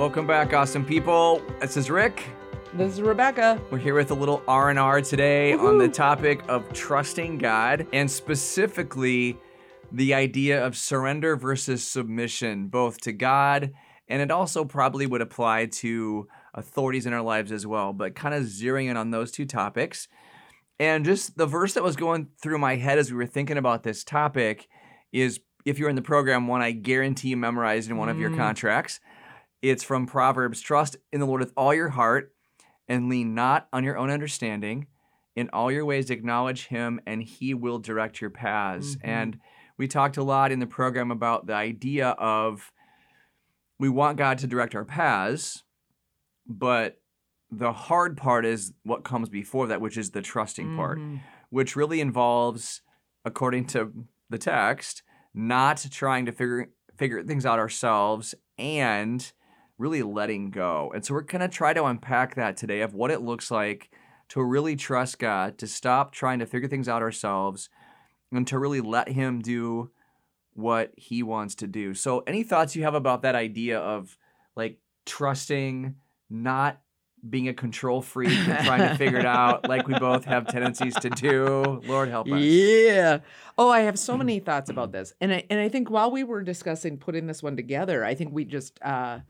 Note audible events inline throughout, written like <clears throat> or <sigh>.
Welcome back, awesome people. This is Rick. This is Rebecca. We're here with a little R and R today on the topic of trusting God, and specifically the idea of surrender versus submission, both to God, and it also probably would apply to authorities in our lives as well. But kind of zeroing in on those two topics, and just the verse that was going through my head as we were thinking about this topic is if you're in the program, one I guarantee you memorized in one of your Mm. contracts. It's from Proverbs Trust in the Lord with all your heart and lean not on your own understanding. In all your ways, acknowledge him, and he will direct your paths. Mhm. And we talked a lot in the program about the idea of we want God to direct our paths, but the hard part is what comes before that, which is the trusting part Mhm. which really involves, according to the text, not trying to figure figure things out ourselves and really letting go. And so we're gonna try to unpack that today of what it looks like to really trust God, to stop trying to figure things out ourselves, and to really let Him do what He wants to do. So, any thoughts you have about that idea of like trusting, not being a control freak and trying to figure it out <laughs> like we both have tendencies to do. Lord help us. Yeah. Oh, I have so many <clears throat> thoughts about this, and I and I think while we were discussing putting this one together, I think we just uh,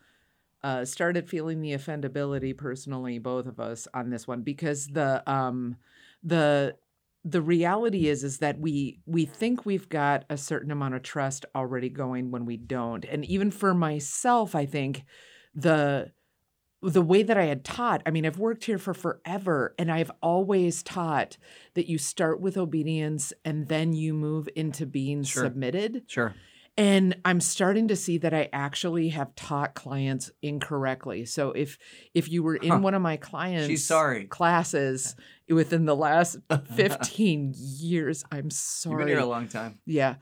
uh, started feeling the offendability personally, both of us, on this one because the um, the the reality is is that we we think we've got a certain amount of trust already going when we don't, and even for myself, I think the the way that I had taught, I mean, I've worked here for forever and I've always taught that you start with obedience and then you move into being Sure. submitted. Sure. And I'm starting to see that I actually have taught clients incorrectly. So if if you were in Huh. one of my clients sorry. classes within the last <laughs> 15 years, I'm You've sorry. been here a long time. yeah.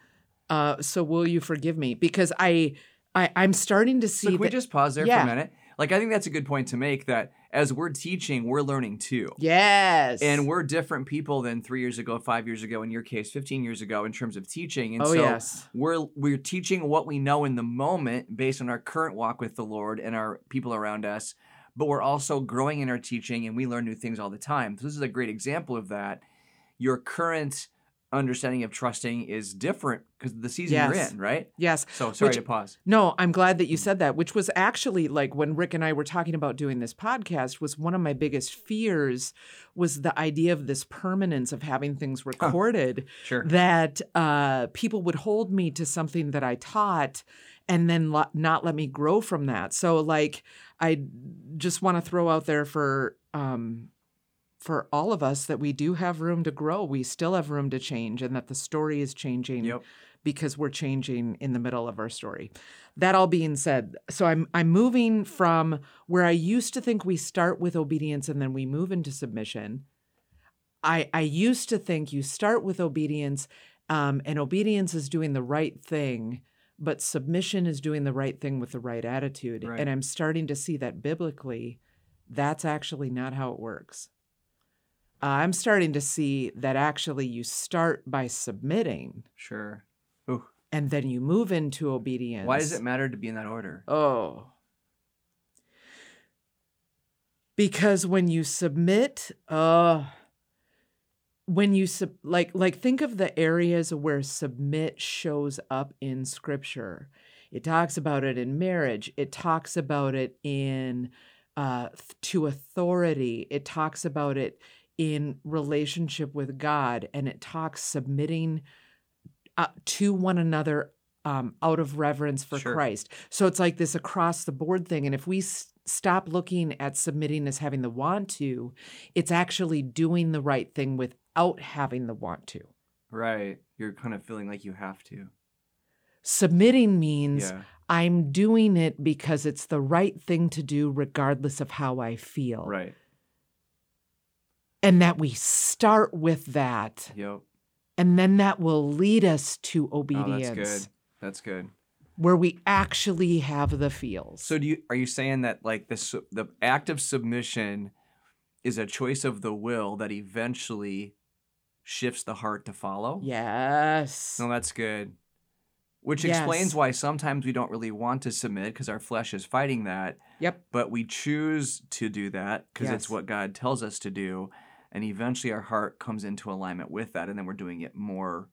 Uh, so will you forgive me? Because I I I'm starting to see So can we that- just pause there for a minute? Like I think that's a good point to make that as we're teaching, we're learning too. Yes. And we're different people than three years ago, five years ago, in your case, 15 years ago, in terms of teaching. And oh so yes. we're we're teaching what we know in the moment based on our current walk with the Lord and our people around us, but we're also growing in our teaching and we learn new things all the time. So this is a great example of that. Your current understanding of trusting is different because the season you're in, right? Yes. So sorry Which- to pause. No, I'm glad that you said that, which was actually like when Rick and I were talking about doing this podcast was one of my biggest fears was the idea of this permanence of having things recorded Sure. that uh, people would hold me to something that I taught and then lo- not let me grow from that. So like I just want to throw out there for um for all of us that we do have room to grow. We still have room to change and that the story is changing Yep. because we're changing in the middle of our story. That all being said, so I'm I'm moving from where I used to think we start with obedience and then we move into submission. I I used to think you start with obedience, um, and obedience is doing the right thing, but submission is doing the right thing with the right attitude. Right. And I'm starting to see that biblically, that's actually not how it works. Uh, I'm starting to see that actually you start by submitting Sure. Ooh. and then you move into obedience. Why does it matter to be in that order? Oh. Because when you submit, uh when you sub like like think of the areas where submit shows up in scripture. It talks about it in marriage. It talks about it in uh to authority. It talks about it in relationship with God and it talks submitting uh, to one another um, out of reverence for Sure. Christ. So it's like this across the board thing. And if we s- stop looking at submitting as having the want to, it's actually doing the right thing without having the want to. Right. You're kind of feeling like you have to. Submitting means Yeah. I'm doing it because it's the right thing to do, regardless of how I feel. Right. And that we start with that, Yep. and then that will lead us to Oh, obedience, that's good. That's good. where we actually have the feels. So do you are you saying that like the the act of submission is a choice of the will that eventually shifts the heart to follow? yes. No, that's good. which Yes. explains why sometimes we don't really want to submit because our flesh is fighting that. Yep. But we choose to do that because it's what God tells us to do. And eventually our heart comes into alignment with that. And then we're doing it more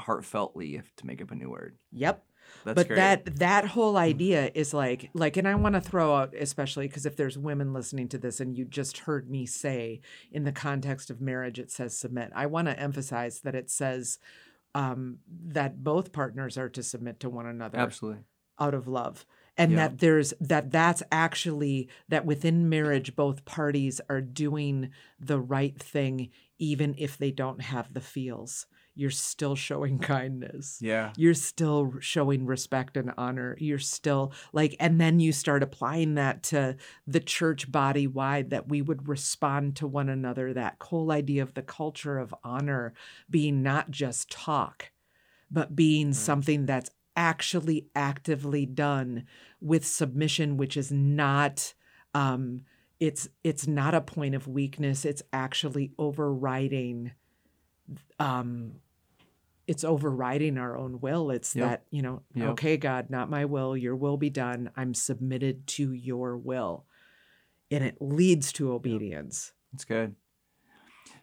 heartfeltly, if to make up a new word. Yep. That's but great. that that whole idea is like like and i want to throw out especially because if there's women listening to this and you just heard me say in the context of marriage it says submit i want to emphasize that it says um, that both partners are to submit to one another Absolutely. out of love and Yeah. that there's that that's actually that within marriage both parties are doing the right thing even if they don't have the feels. You're still showing <laughs> kindness. Yeah. you're still showing respect and honor. You're still like and then you start applying that to the church body wide that we would respond to one another. That whole idea of the culture of honor being not just talk but being mm. something that's actually actively done with submission which is not um it's it's not a point of weakness it's actually overriding um it's overriding our own will it's Yep. that you know Yep. okay god not my will your will be done i'm submitted to your will and it leads to obedience That's good.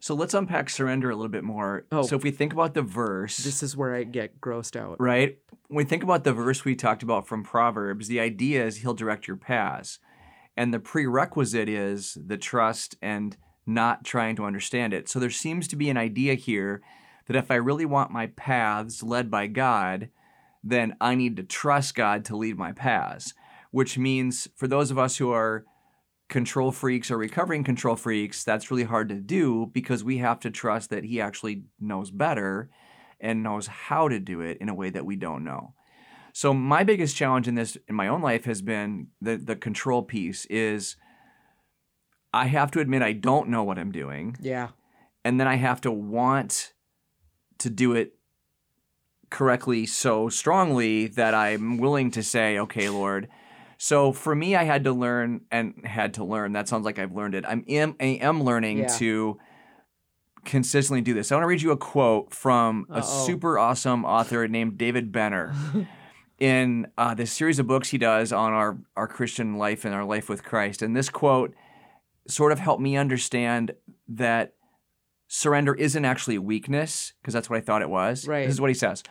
So let's unpack surrender a little bit more. Oh. So if we think about the verse, this is where i get grossed out right? When we think about the verse we talked about from Proverbs, the idea is he'll direct your paths. And the prerequisite is the trust and not trying to understand it. So there seems to be an idea here that if I really want my paths led by God, then I need to trust God to lead my paths, which means for those of us who are control freaks or recovering control freaks, that's really hard to do because we have to trust that He actually knows better and knows how to do it in a way that we don't know. So my biggest challenge in this in my own life has been the the control piece is I have to admit I don't know what I'm doing yeah and then I have to want to do it correctly so strongly that I'm willing to say, okay, Lord. So for me, I had to learn and had to learn. That sounds like I've learned it. I'm am, I am learning Yeah. to consistently do this. I want to read you a quote from a Uh-oh. super awesome author named David Benner. <laughs> In uh, this series of books he does on our, our Christian life and our life with Christ. And this quote sort of helped me understand that surrender isn't actually weakness, because that's what I thought it was. Right. This is what he says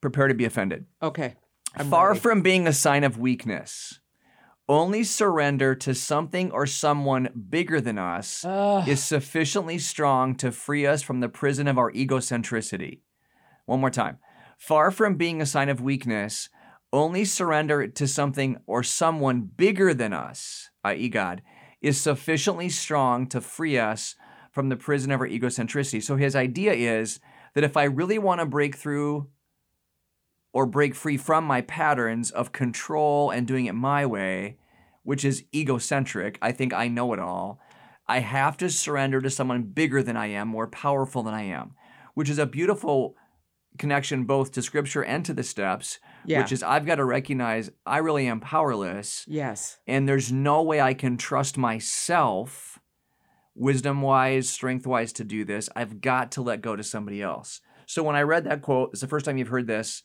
Prepare to be offended. okay I'm Far ready. from being a sign of weakness, only surrender to something or someone bigger than us Ugh. is sufficiently strong to free us from the prison of our egocentricity. One more time. Far from being a sign of weakness, only surrender to something or someone bigger than us, i.e., God, is sufficiently strong to free us from the prison of our egocentricity. So his idea is that if I really want to break through or break free from my patterns of control and doing it my way, which is egocentric, I think I know it all. I have to surrender to someone bigger than I am, more powerful than I am, which is a beautiful connection both to scripture and to the steps, yeah which is I've got to recognize I really am powerless yes and there's no way I can trust myself, wisdom wise, strength wise, to do this. I've got to let go to somebody else. So when I read that quote, it's the first time you've heard this.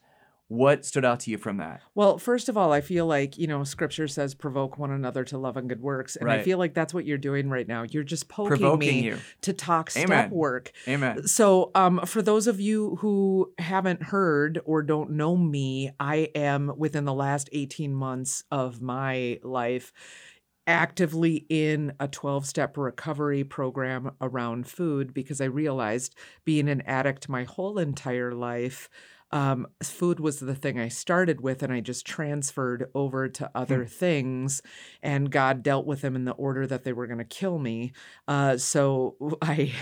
What stood out to you from that? Well, first of all, I feel like, you know, scripture says provoke one another to love and good works. And I feel like that's what you're doing right now. You're just poking Provoking me you. to talk step Amen. work. Amen. So, um, for those of you who haven't heard or don't know me, I am within the last 18 months of my life actively in a 12 step recovery program around food because I realized being an addict my whole entire life. Um, food was the thing I started with, and I just transferred over to other things, and God dealt with them in the order that they were going to kill me. Uh, so <laughs> I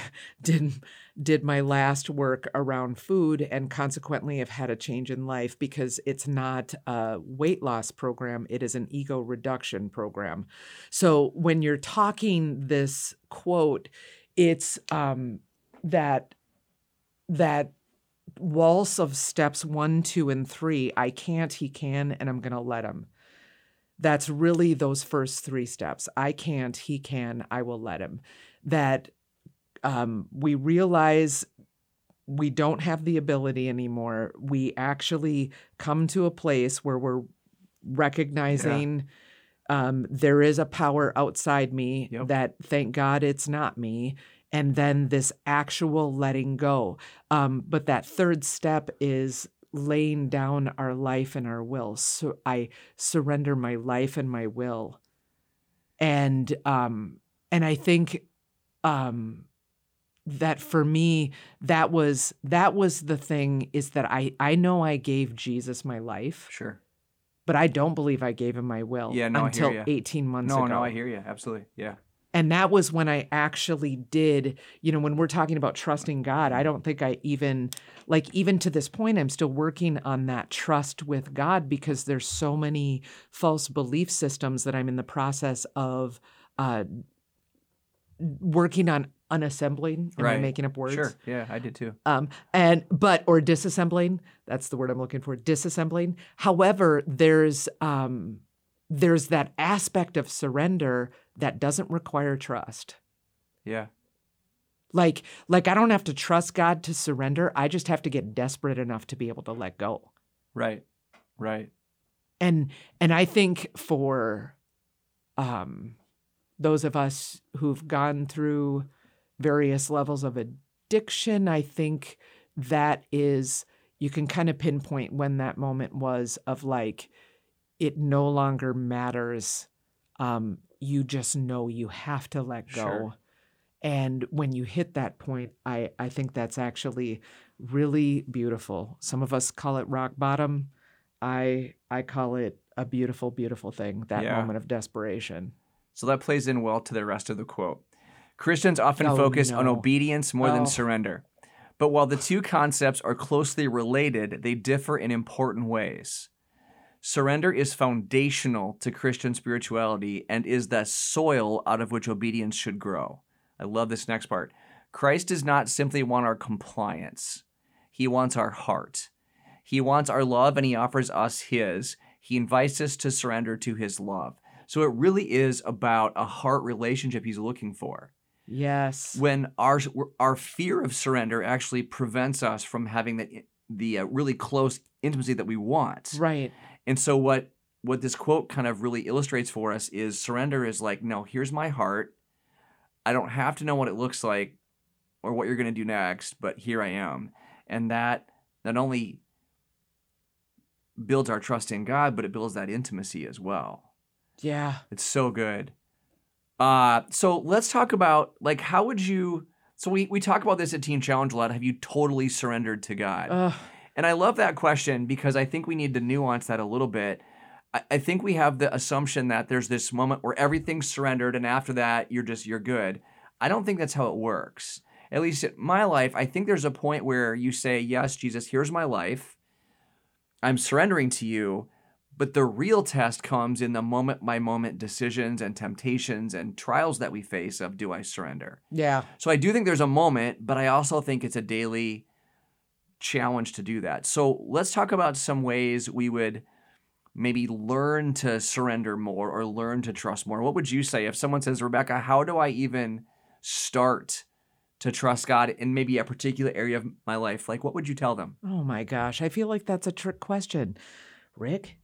did did my last work around food and consequently have had a change in life because it's not a weight loss program it is an ego reduction program so when you're talking this quote it's um that that waltz of steps one two and three i can't he can and i'm gonna let him that's really those first three steps i can't he can i will let him that um, we realize we don't have the ability anymore. We actually come to a place where we're recognizing um, there is a power outside me Yep. that, thank God, it's not me. And then this actual letting go. Um, but that third step is laying down our life and our will. So I surrender my life and my will. And um, and I think um, that for me that was that was the thing is that I I know I gave Jesus my life, Sure. but I don't believe I gave him my will Yeah, no, until 18 months No, ago. no, I hear you. Absolutely. Yeah. And that was when I actually did, you know, when we're talking about trusting God, I don't think I even like even to this point I'm still working on that trust with God because there's so many false belief systems that I'm in the process of uh working on unassembling. Am I Right. making up words? Sure. Yeah, I did too. um, and but or disassembling that's the word i'm looking for disassembling however there's um, there's that aspect of surrender that doesn't require trust Yeah. like like i don't have to trust god to surrender i just have to get desperate enough to be able to let go Right. Right. and and i think for um those of us who've gone through various levels of addiction i think that is you can kind of pinpoint when that moment was of like it no longer matters um you just know you have to let go Sure. and when you hit that point i i think that's actually really beautiful some of us call it rock bottom i i call it a beautiful beautiful thing that Yeah. moment of desperation So that plays in well to the rest of the quote. Christians often Oh, focus on obedience more Oh. than surrender. But while the two concepts are closely related, they differ in important ways. Surrender is foundational to Christian spirituality and is the soil out of which obedience should grow. I love this next part. Christ does not simply want our compliance, He wants our heart. He wants our love and He offers us His. He invites us to surrender to His love. So it really is about a heart relationship He's looking for yes when our our fear of surrender actually prevents us from having the the uh, really close intimacy that we want. right And so what what this quote kind of really illustrates for us is surrender is like, no, here's my heart. I don't have to know what it looks like or what you're going to do next, but here I am. And that not only builds our trust in God, but it builds that intimacy as well. yeah It's so good. Uh, so let's talk about like how would you so we, we talk about this at Teen Challenge a lot. Have you totally surrendered to God? Ugh. And I love that question because I think we need to nuance that a little bit. I, I think we have the assumption that there's this moment where everything's surrendered and after that you're just you're good. I don't think that's how it works. At least in my life, I think there's a point where you say, Yes, Jesus, here's my life. I'm surrendering to you. But the real test comes in the moment by moment decisions and temptations and trials that we face of do I surrender? yeah So I do think there's a moment, but I also think it's a daily challenge to do that. So let's talk about some ways we would maybe learn to surrender more or learn to trust more. What would you say if someone says, Rebecca, how do I even start to trust God in maybe a particular area of my life? Like, what would you tell them? oh my gosh i feel like that's a trick question rick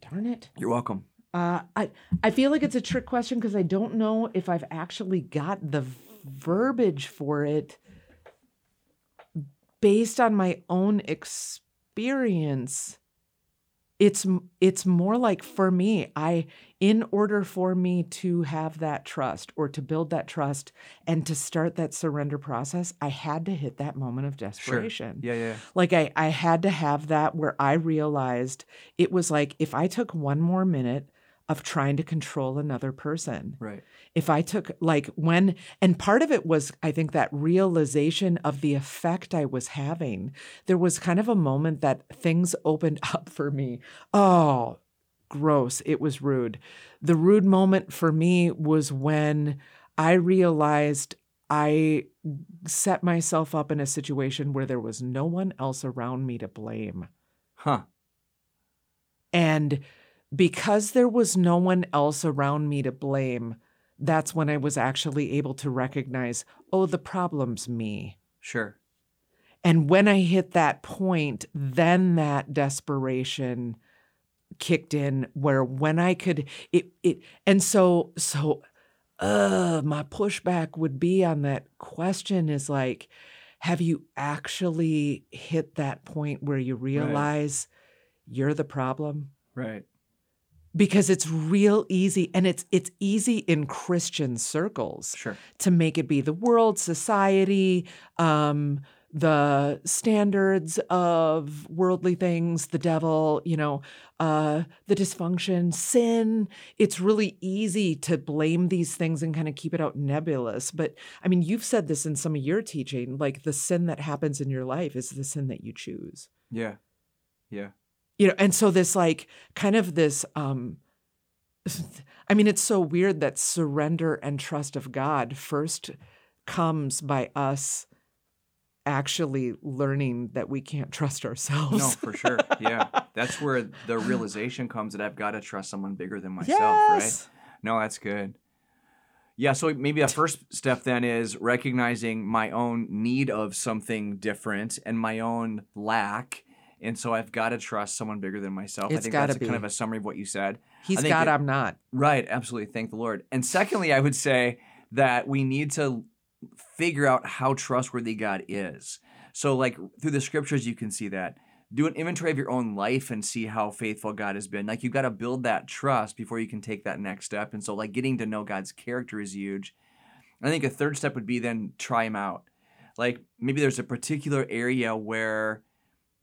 darn it You're welcome. Uh, I I feel like it's a trick question because I don't know if I've actually got the verbiage for it based on my own experience. It's it's more like for me, I in order for me to have that trust or to build that trust and to start that surrender process, I had to hit that moment of desperation. Yeah, yeah. Like I, I had to have that where I realized it was like if I took one more minute of trying to control another person, Right. if I took like when, and part of it was, I think, that realization of the effect I was having. There was kind of a moment that things <laughs> opened up for me. Oh, gross. It was rude. The rude moment for me was when I realized I set myself up in a situation where there was no one else around me to blame. Huh. And because there was no one else around me to blame, that's when I was actually able to recognize, oh, the problem's me. Sure. And when I hit that point, then that desperation kicked in where when I could it it and so so uh my pushback would be on that question is like have you actually hit that point where you realize you're the problem? Right. Because it's real easy and it's it's easy in Christian circles Sure. to make it be the world, society, um, the standards of worldly things, the devil, you know, uh, the dysfunction, sin. It's really easy to blame these things and kind of keep it out nebulous. But I mean, you've said this in some of your teaching like the sin that happens in your life is the sin that you choose. Yeah. Yeah. You know, and so this like kind of this um <laughs> I mean, it's so weird that surrender and trust of God first comes by us actually learning that we can't trust ourselves. No, for sure. <laughs> Yeah. That's where the realization comes that I've got to trust someone bigger than myself, yes. right? No, that's good. Yeah, so maybe the first step then is recognizing my own need of something different and my own lack. And so I've got to trust someone bigger than myself. I It's think gotta that's a kind of a summary of what you said. He's I think God, it- I'm not. Right, absolutely. Thank the Lord. And secondly, I would say that we need to figure out how trustworthy God is. So, like through the scriptures, you can see that. Do an inventory of your own life and see how faithful God has been. Like, you've got to build that trust before you can take that next step. And so, like, getting to know God's character is huge. I think a third step would be then try Him out. Like, maybe there's a particular area where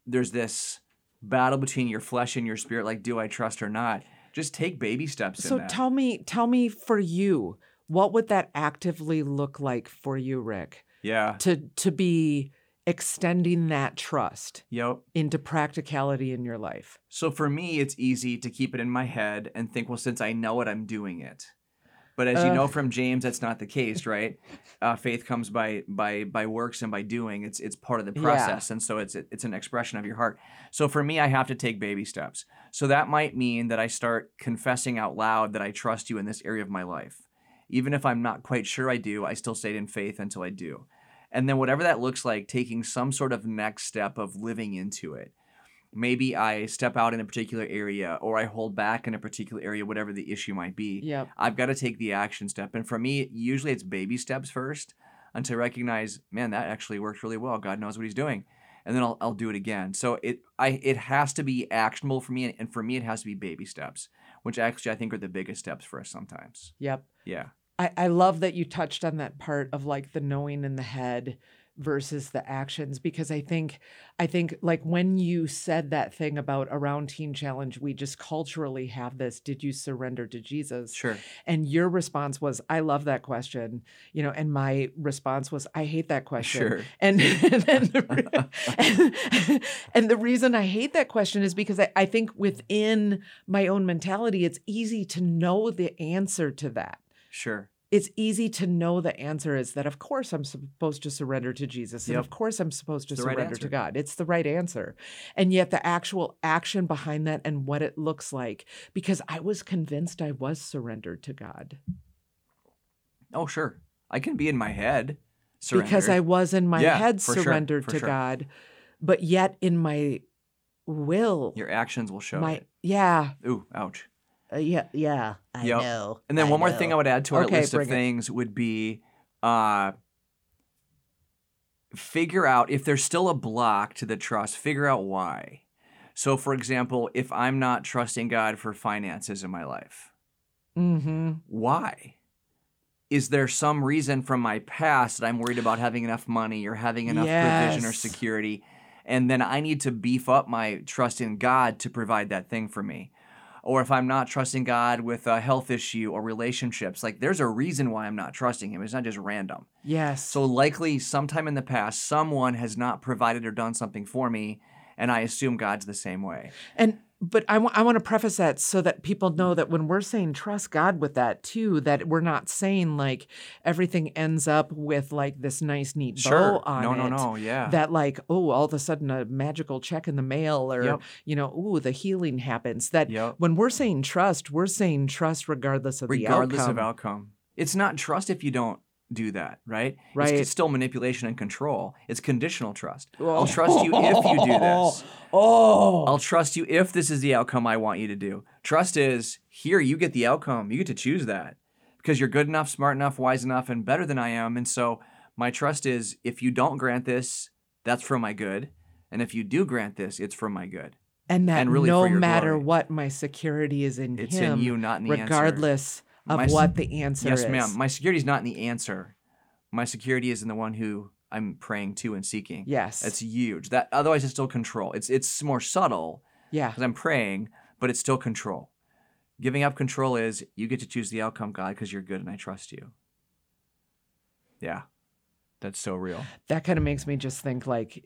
there's this battle between your flesh and your spirit. Like, do I trust or not? Just take baby steps So in that. tell me, tell me for you, what would that actively look like for you, Rick? yeah. To to be extending that trust Yep. into practicality in your life. So for me, it's easy to keep it in my head and think, well, since I know it, I'm doing it. But as you Uh. know from James, that's not the case, right? Uh, faith comes by by by works and by doing. It's it's part of the Yeah. process, and so it's it's an expression of your heart. So for me, I have to take baby steps. So that might mean that I start confessing out loud that I trust you in this area of my life, even if I'm not quite sure I do. I still stay in faith until I do, and then whatever that looks like, taking some sort of next step of living into it maybe I step out in a particular area or I hold back in a particular area, whatever the issue might be. Yep. I've got to take the action step. And for me, usually it's baby steps first until I recognize, man, that actually worked really well. God knows what he's doing. And then I'll, I'll do it again. So it I it has to be actionable for me. And for me, it has to be baby steps, which actually I think are the biggest steps for us sometimes. Yep. Yeah. I, I love that you touched on that part of like the knowing in the head versus the actions because I think I think like when you said that thing about around teen challenge we just culturally have this did you surrender to Jesus Sure. and your response was I love that question you know and my response was I hate that question Sure. and and, <laughs> then the, and, <laughs> and the reason I hate that question is because I, I think within my own mentality it's easy to know the answer to that Sure. It's easy to know the answer is that of course I'm supposed to surrender to Jesus and of course I'm supposed to It's the right surrender to God. It's the right answer. And yet the actual action behind that and what it looks like because I was convinced I was surrendered to God Oh, sure. I can be in my head. because I was in my Yeah, head for sure, surrendered to sure. God but yet in my will your actions will show my it. yeah Ooh, ouch. Uh, yeah yeah I Yep. know. And then I one more thing I would add to our Okay, list of it. things would be uh, figure out if there's still a block to the trust, figure out why. So, for example, if I'm not trusting God for finances in my life, mm-hmm. why? Is there some reason from my past that I'm worried about having enough money or having enough provision or security? And then I need to beef up my trust in God to provide that thing for me. Or if I'm not trusting God with a health issue or relationships, like there's a reason why I'm not trusting Him. It's not just random. Yes. So, likely, sometime in the past, someone has not provided or done something for me, and I assume God's the same way. And but I want to preface that so that people know that when we're saying trust God with that too, that we're not saying like everything ends up with like this nice neat bow on no, it. no, no. no, Yeah. That like oh, all of a sudden a magical check in the mail, or Yep. you know, oh, the healing happens. That Yep. when we're saying trust, we're saying trust regardless of regardless the outcome. of outcome. It's not trust if you don't do that, right? Right. It's still manipulation and control. It's conditional trust. I'll trust you if you do this. <laughs> Oh. I'll trust you if this is the outcome I want you to do. Trust is here, you get the outcome. You get to choose that because you're good enough, smart enough, wise enough, and better than I am. And so my trust is if you don't grant this, that's for my good. And if you do grant this, it's for my good. And that and really no matter glory. what, my security is in It's him. in you, not in the answer. Of My what the answer Yes, is. Yes, ma'am. My security is not in the answer. My security is in the one who I'm praying to and seeking. Yes. It's huge. That otherwise it's still control. It's it's more subtle yeah. because I'm praying, but it's still control. Giving up control is you get to choose the outcome, God, because you're good and I trust you. Yeah. That's so real. That kind of makes me just think like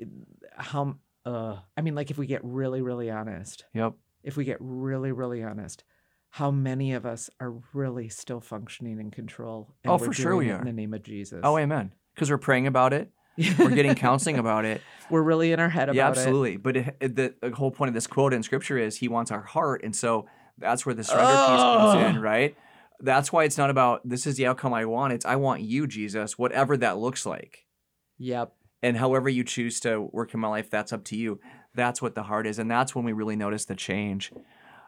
how uh I mean like if we get really really honest, Yep. if we get really really honest, how many of us are really still functioning in control and Oh, we're for sure we are. in the name of Jesus. Oh, amen. Because we're praying about it. We're getting <laughs> counseling about it. we're really in our head about yeah, it. absolutely. But it, it- the, the whole point of this quote in scripture is he wants our heart. And so that's where the surrender piece comes in, oh. right? That's why it's not about this is the outcome I want. It's I want you, Jesus, whatever that looks like. Yep. And however you choose to work in my life, that's up to you. That's what the heart is. And that's when we really notice the change.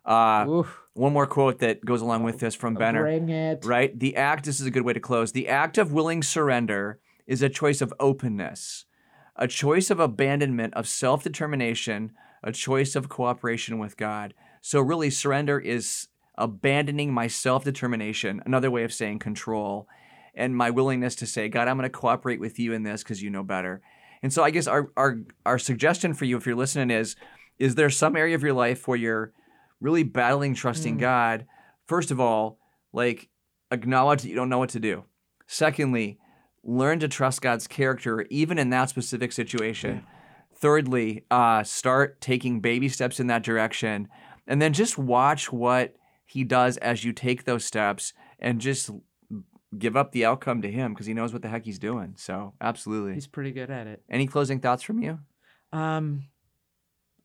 Uh, one more quote that goes along with this from Benner. Bring it. right? The act, this is a good way to close. The act of willing surrender is a choice of openness, a choice of abandonment, of self determination, a choice of cooperation with God. So, really, surrender is abandoning my self determination, another way of saying control, and my willingness to say, God, I'm going to cooperate with you in this because you know better. And so, I guess our, our, our suggestion for you, if you're listening, is is there some area of your life where you're really battling trusting Mm. God? First of all, like acknowledge that you don't know what to do. Secondly, learn to trust God's character even in that specific situation. Thirdly, uh, start taking baby steps in that direction. And then just watch what he does as you take those steps and just give up the outcome to him because he knows what the heck he's doing. So, absolutely. He's pretty good at it. Any closing thoughts from you? Um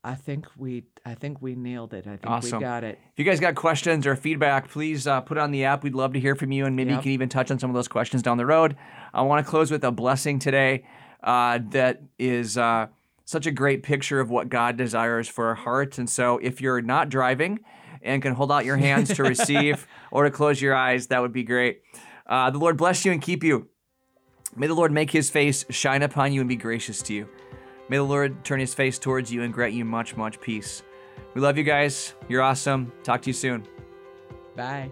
I think we I think we nailed it. I think Awesome. we got it. If you guys got questions or feedback, please uh, put it on the app. We'd love to hear from you, and maybe you can even touch on some of those questions down the road. I want to close with a blessing today uh, that is uh, such a great picture of what God desires for our hearts. And so, if you're not driving and can hold out your hands to <laughs> receive or to close your eyes, that would be great. Uh, the Lord bless you and keep you. May the Lord make his face shine upon you and be gracious to you. May the Lord turn his face towards you and grant you much, much peace. We love you guys. You're awesome. Talk to you soon. Bye.